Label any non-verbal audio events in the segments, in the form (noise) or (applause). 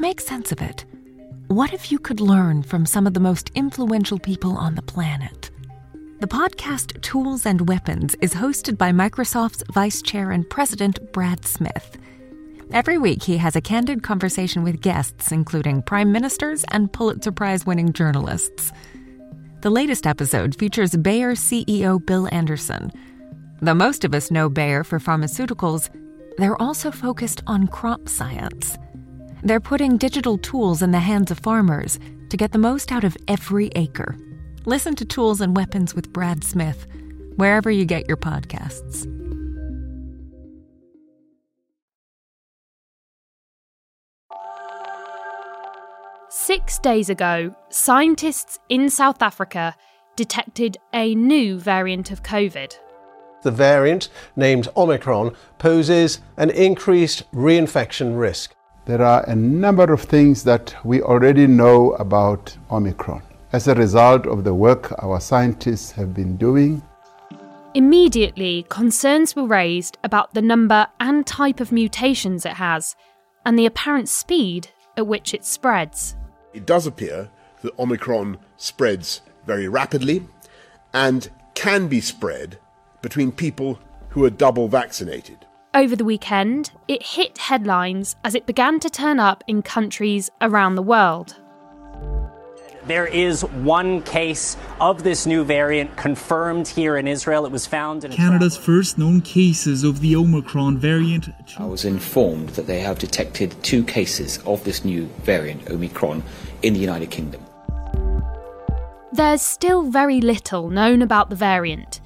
Make sense of it, what if you could learn from some of the most influential people on the planet? The podcast Tools and Weapons is hosted by Microsoft's Vice Chair and President Brad Smith. Every week, he has a candid conversation with guests, including prime ministers and Pulitzer Prize winning journalists. The latest episode features Bayer CEO Bill Anderson. Though most of us know Bayer for pharmaceuticals, they're also focused on crop science. They're putting digital tools in the hands of farmers to get the most out of every acre. Listen to Tools and Weapons with Brad Smith, wherever you get your podcasts. Six days ago, scientists in South Africa detected a new variant of COVID. The variant, named Omicron, poses an increased reinfection risk. There are a number of things that we already know about Omicron as a result of the work our scientists have been doing. Immediately, concerns were raised about the number and type of mutations it has, and the apparent speed at which it spreads. It does appear that Omicron spreads very rapidly and can be spread between people who are double vaccinated. Over the weekend, it hit headlines as it began to turn up in countries around the world. There is one case of this new variant confirmed here in Israel. It was found in Canada's first known cases of the Omicron variant. I was informed that they have detected two cases of this new variant, Omicron, in the United Kingdom. There's still very little known about the variant,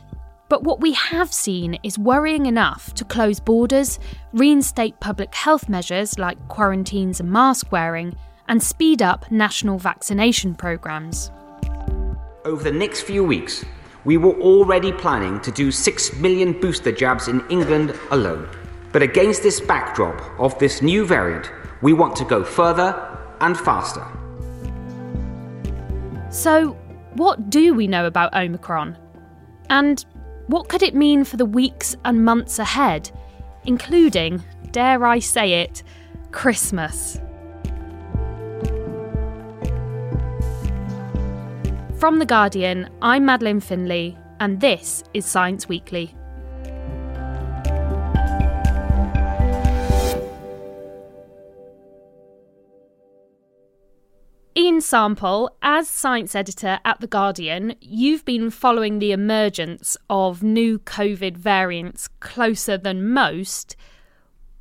but what we have seen is worrying enough to close borders, reinstate public health measures like quarantines and mask wearing, and speed up national vaccination programs. Over the next few weeks, we were already planning to do 6 million booster jabs in England alone. But against this backdrop of this new variant, we want to go further and faster. So, what do we know about Omicron? And what could it mean for the weeks and months ahead, including, dare I say it, Christmas? From The Guardian, I'm Madeleine Finlay, and this is Science Weekly. Ian Sample, as science editor at The Guardian, you've been following the emergence of new COVID variants closer than most.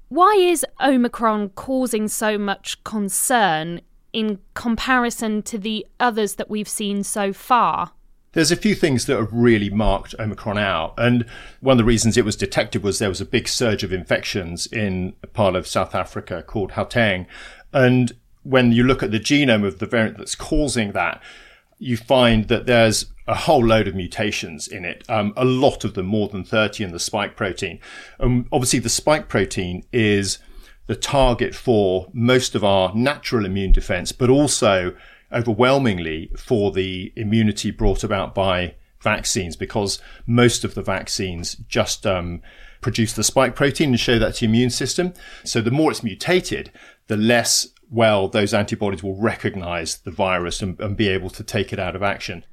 Why is Omicron causing so much concern in comparison to the others that we've seen so far? There's a few things that have really marked Omicron out. And one of the reasons it was detected was there was a big surge of infections in a part of South Africa called Gauteng. And when you look at the genome of the variant that's causing that, you find that there's a whole load of mutations in it. Um, a lot of them, more than 30 in the spike protein. Um, obviously, the spike protein is the target for most of our natural immune defense, but also overwhelmingly for the immunity brought about by vaccines, because most of the vaccines just um, produce the spike protein and show that to the immune system. So the more it's mutated, the less well those antibodies will recognize the virus and, and be able to take it out of action.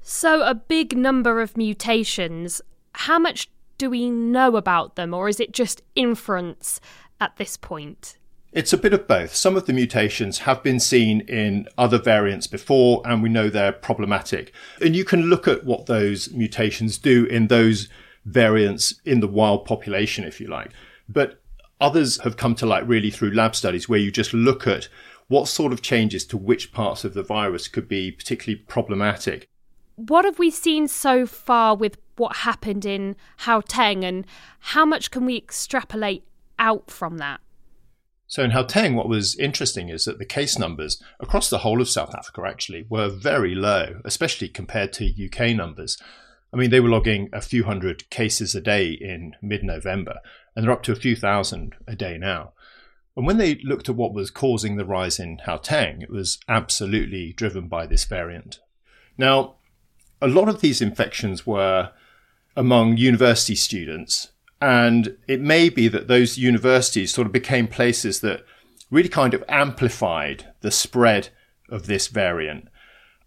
So, a big number of mutations. How much do we know about them, or is it just inference? at this point? It's a bit of both. Some of the mutations have been seen in other variants before, and we know they're problematic. And you can look at what those mutations do in those variants in the wild population, if you like. But others have come to light really through lab studies where you just look at what sort of changes to which parts of the virus could be particularly problematic. What have we seen so far with what happened in Gauteng, and how much can we extrapolate out from that? So in Gauteng, what was interesting is that the case numbers across the whole of South Africa actually were very low, especially compared to UK numbers. I mean, they were logging a few hundred cases a day in mid November, and they're up to a few thousand a day now. And when they looked at what was causing the rise in Gauteng, it was absolutely driven by this variant. Now, a lot of these infections were among university students and it may be that those universities sort of became places that really kind of amplified the spread of this variant.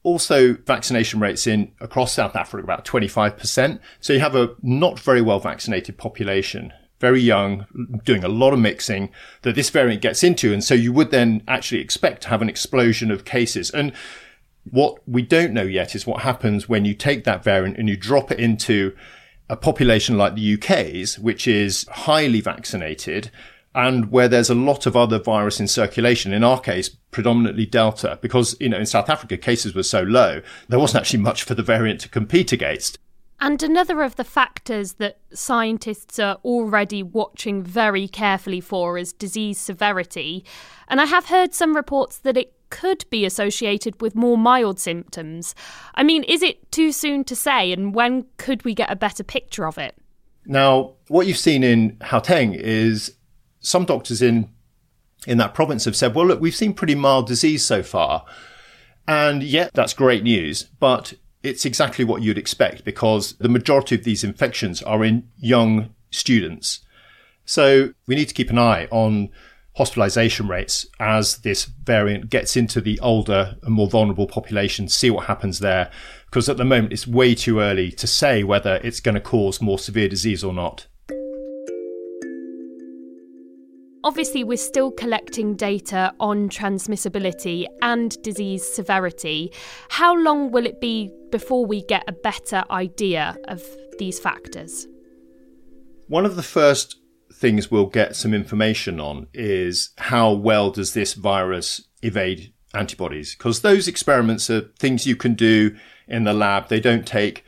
Also, vaccination rates in across South Africa about 25%. So you have a not very well vaccinated population, very young, doing a lot of mixing that this variant gets into. And so you would then actually expect to have an explosion of cases. And what we don't know yet is what happens when you take that variant and you drop it into a population like the UK's, which is highly vaccinated and where there's a lot of other virus in circulation, in our case, predominantly Delta, because, you know, in South Africa, cases were so low, there wasn't actually much for the variant to compete against. And another of the factors that scientists are already watching very carefully for is disease severity. And I have heard some reports that it could be associated with more mild symptoms. I mean, is it too soon to say, and when could we get a better picture of it? Now, what you've seen in Gauteng is some doctors in in that province have said, well, look, we've seen pretty mild disease so far. And yet, that's great news, but it's exactly what you'd expect because the majority of these infections are in young students. So we need to keep an eye on hospitalization rates as this variant gets into the older and more vulnerable population, see what happens there. Because at the moment, it's way too early to say whether it's going to cause more severe disease or not. Obviously, we're still collecting data on transmissibility and disease severity. How long will it be before we get a better idea of these factors? One of the first things we'll get some information on is how well does this virus evade antibodies? Because those experiments are things you can do in the lab. They don't take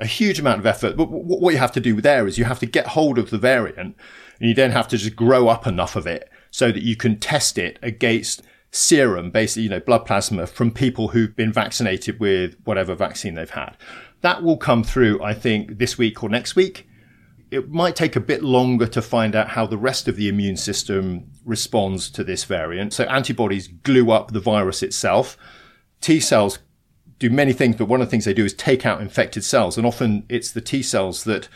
a huge amount of effort. But what you have to do there is you have to get hold of the variant and you then have to just grow up enough of it so that you can test it against serum, basically, you know, blood plasma from people who've been vaccinated with whatever vaccine they've had. That will come through, I think, this week or next week it might take a bit longer to find out how the rest of the immune system responds to this variant. So antibodies glue up the virus itself. T cells do many things, but one of the things they do is take out infected cells. And often it's the T cells that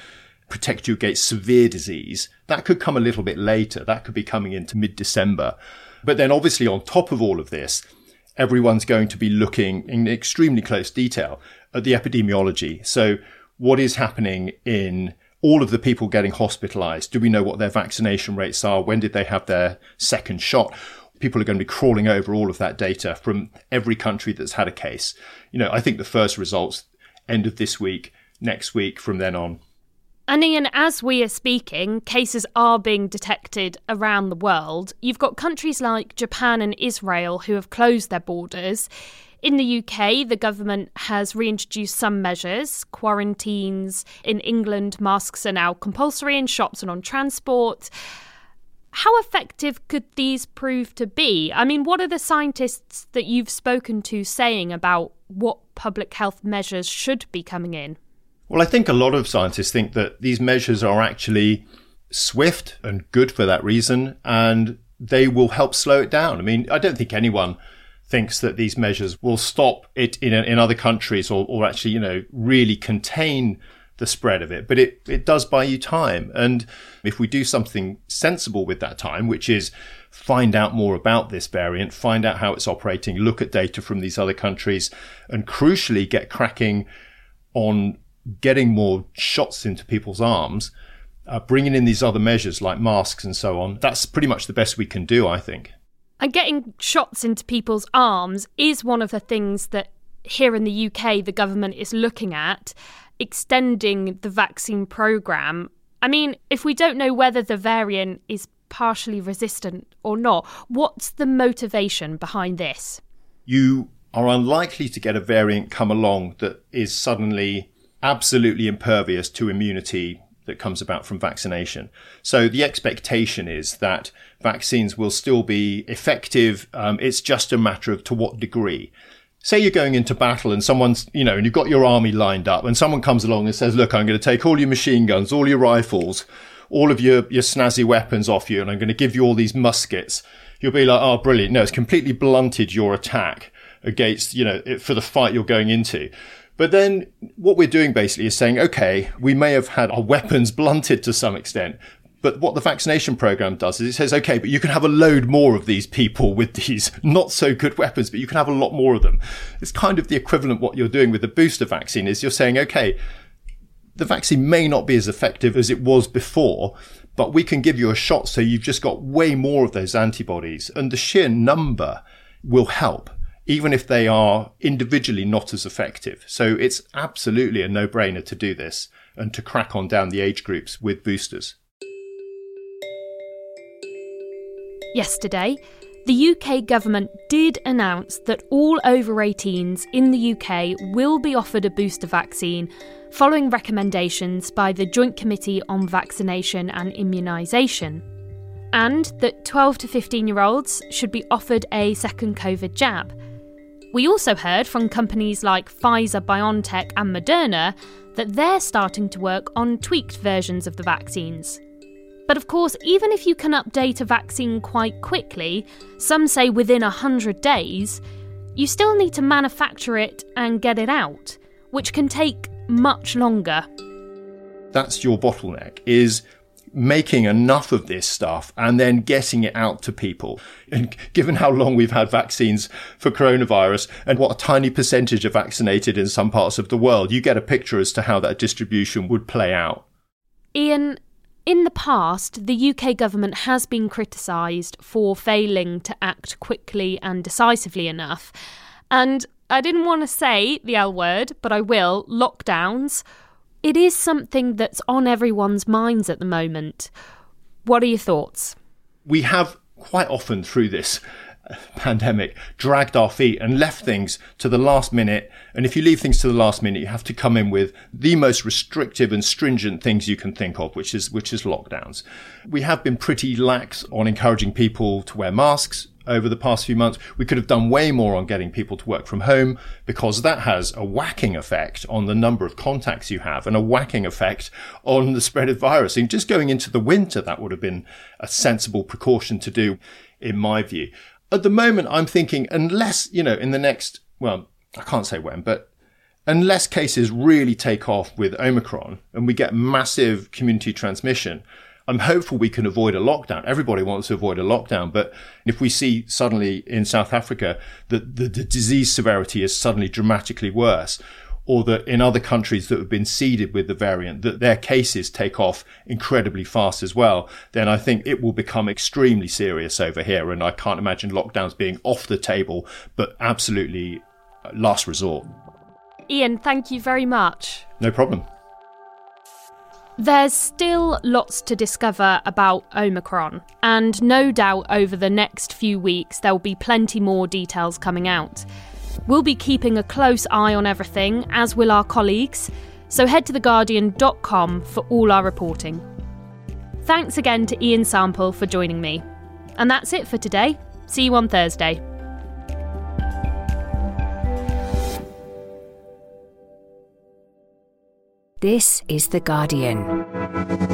protect you against severe disease. That could come a little bit later. That could be coming into mid December. But then obviously on top of all of this, everyone's going to be looking in extremely close detail at the epidemiology. So what is happening in all of the people getting hospitalized? Do we know what their vaccination rates are? When did they have their second shot? People are going to be crawling over all of that data from every country that's had a case. You know, I think the first results end of this week, next week, from then on. And Ian, as we are speaking, cases are being detected around the world. You've got countries like Japan and Israel who have closed their borders. In the UK, the government has reintroduced some measures. Quarantines in England, masks are now compulsory in shops and on transport. How effective could these prove to be? I mean, what are the scientists that you've spoken to saying about what public health measures should be coming in? Well, I think a lot of scientists think that these measures are actually swift and good for that reason, and they will help slow it down. I mean, I don't think anyone thinks that these measures will stop it in, in other countries or, or actually, you know, really contain the spread of it, but it, it does buy you time. And if we do something sensible with that time, which is find out more about this variant, find out how it's operating, look at data from these other countries, and crucially get cracking on getting more shots into people's arms, uh, bringing in these other measures like masks and so on, that's pretty much the best we can do, I think. And getting shots into people's arms is one of the things that here in the UK the government is looking at, extending the vaccine programme. I mean, if we don't know whether the variant is partially resistant or not, what's the motivation behind this? You are unlikely to get a variant come along that is suddenly absolutely impervious to immunity that comes about from vaccination. So the expectation is that vaccines will still be effective. Um, it's just a matter of to what degree. Say you're going into battle and someone's, you know, and you've got your army lined up and someone comes along and says, look, I'm going to take all your machine guns, all your rifles, all of your, your snazzy weapons off you and I'm going to give you all these muskets. You'll be like, oh, brilliant. No, it's completely blunted your attack against, you know, for the fight you're going into. But then what we're doing basically is saying, okay, we may have had our weapons blunted to some extent, but what the vaccination program does is it says, okay, but you can have a load more of these people with these (laughs) not so good weapons, but you can have a lot more of them. It's kind of the equivalent what you're doing with the booster vaccine is you're saying, okay, the vaccine may not be as effective as it was before, but we can give you a shot so you've just got way more of those antibodies and the sheer number will help even if they are individually not as effective. So it's absolutely a no brainer to do this and to crack on down the age groups with boosters. Yesterday, the UK government did announce that all over 18s in the UK will be offered a booster vaccine following recommendations by the Joint Committee on Vaccination and Immunisation, and that 12 to 15 year olds should be offered a second COVID jab. We also heard from companies like Pfizer, BioNTech, and Moderna that they're starting to work on tweaked versions of the vaccines. But of course, even if you can update a vaccine quite quickly, some say within 100 days, you still need to manufacture it and get it out, which can take much longer. That's your bottleneck is making enough of this stuff and then getting it out to people. And given how long we've had vaccines for coronavirus and what a tiny percentage are vaccinated in some parts of the world, you get a picture as to how that distribution would play out. Ian, in the past, the UK government has been criticised for failing to act quickly and decisively enough. And I didn't want to say the L word, but I will lockdowns it is something that's on everyone's minds at the moment. What are your thoughts? We have quite often through this (laughs) pandemic dragged our feet and left things to the last minute. And if you leave things to the last minute, you have to come in with the most restrictive and stringent things you can think of, which is, which is lockdowns. We have been pretty lax on encouraging people to wear masks over the past few months. We could have done way more on getting people to work from home because that has a whacking effect on the number of contacts you have and a whacking effect on the spread of virus. And just going into the winter, that would have been a sensible precaution to do, in my view. At the moment, I'm thinking, unless, you know, in the next, well, I can't say when, but unless cases really take off with Omicron and we get massive community transmission, I'm hopeful we can avoid a lockdown. Everybody wants to avoid a lockdown, but if we see suddenly in South Africa that the, the disease severity is suddenly dramatically worse, or that in other countries that have been seeded with the variant, that their cases take off incredibly fast as well, then I think it will become extremely serious over here. And I can't imagine lockdowns being off the table, but absolutely uh, last resort. Ian, thank you very much. No problem. There's still lots to discover about Omicron, and no doubt over the next few weeks there will be plenty more details coming out. We'll be keeping a close eye on everything, as will our colleagues, so head to theguardian.com for all our reporting. Thanks again to Ian Sample for joining me. And that's it for today. See you on Thursday. This is The Guardian.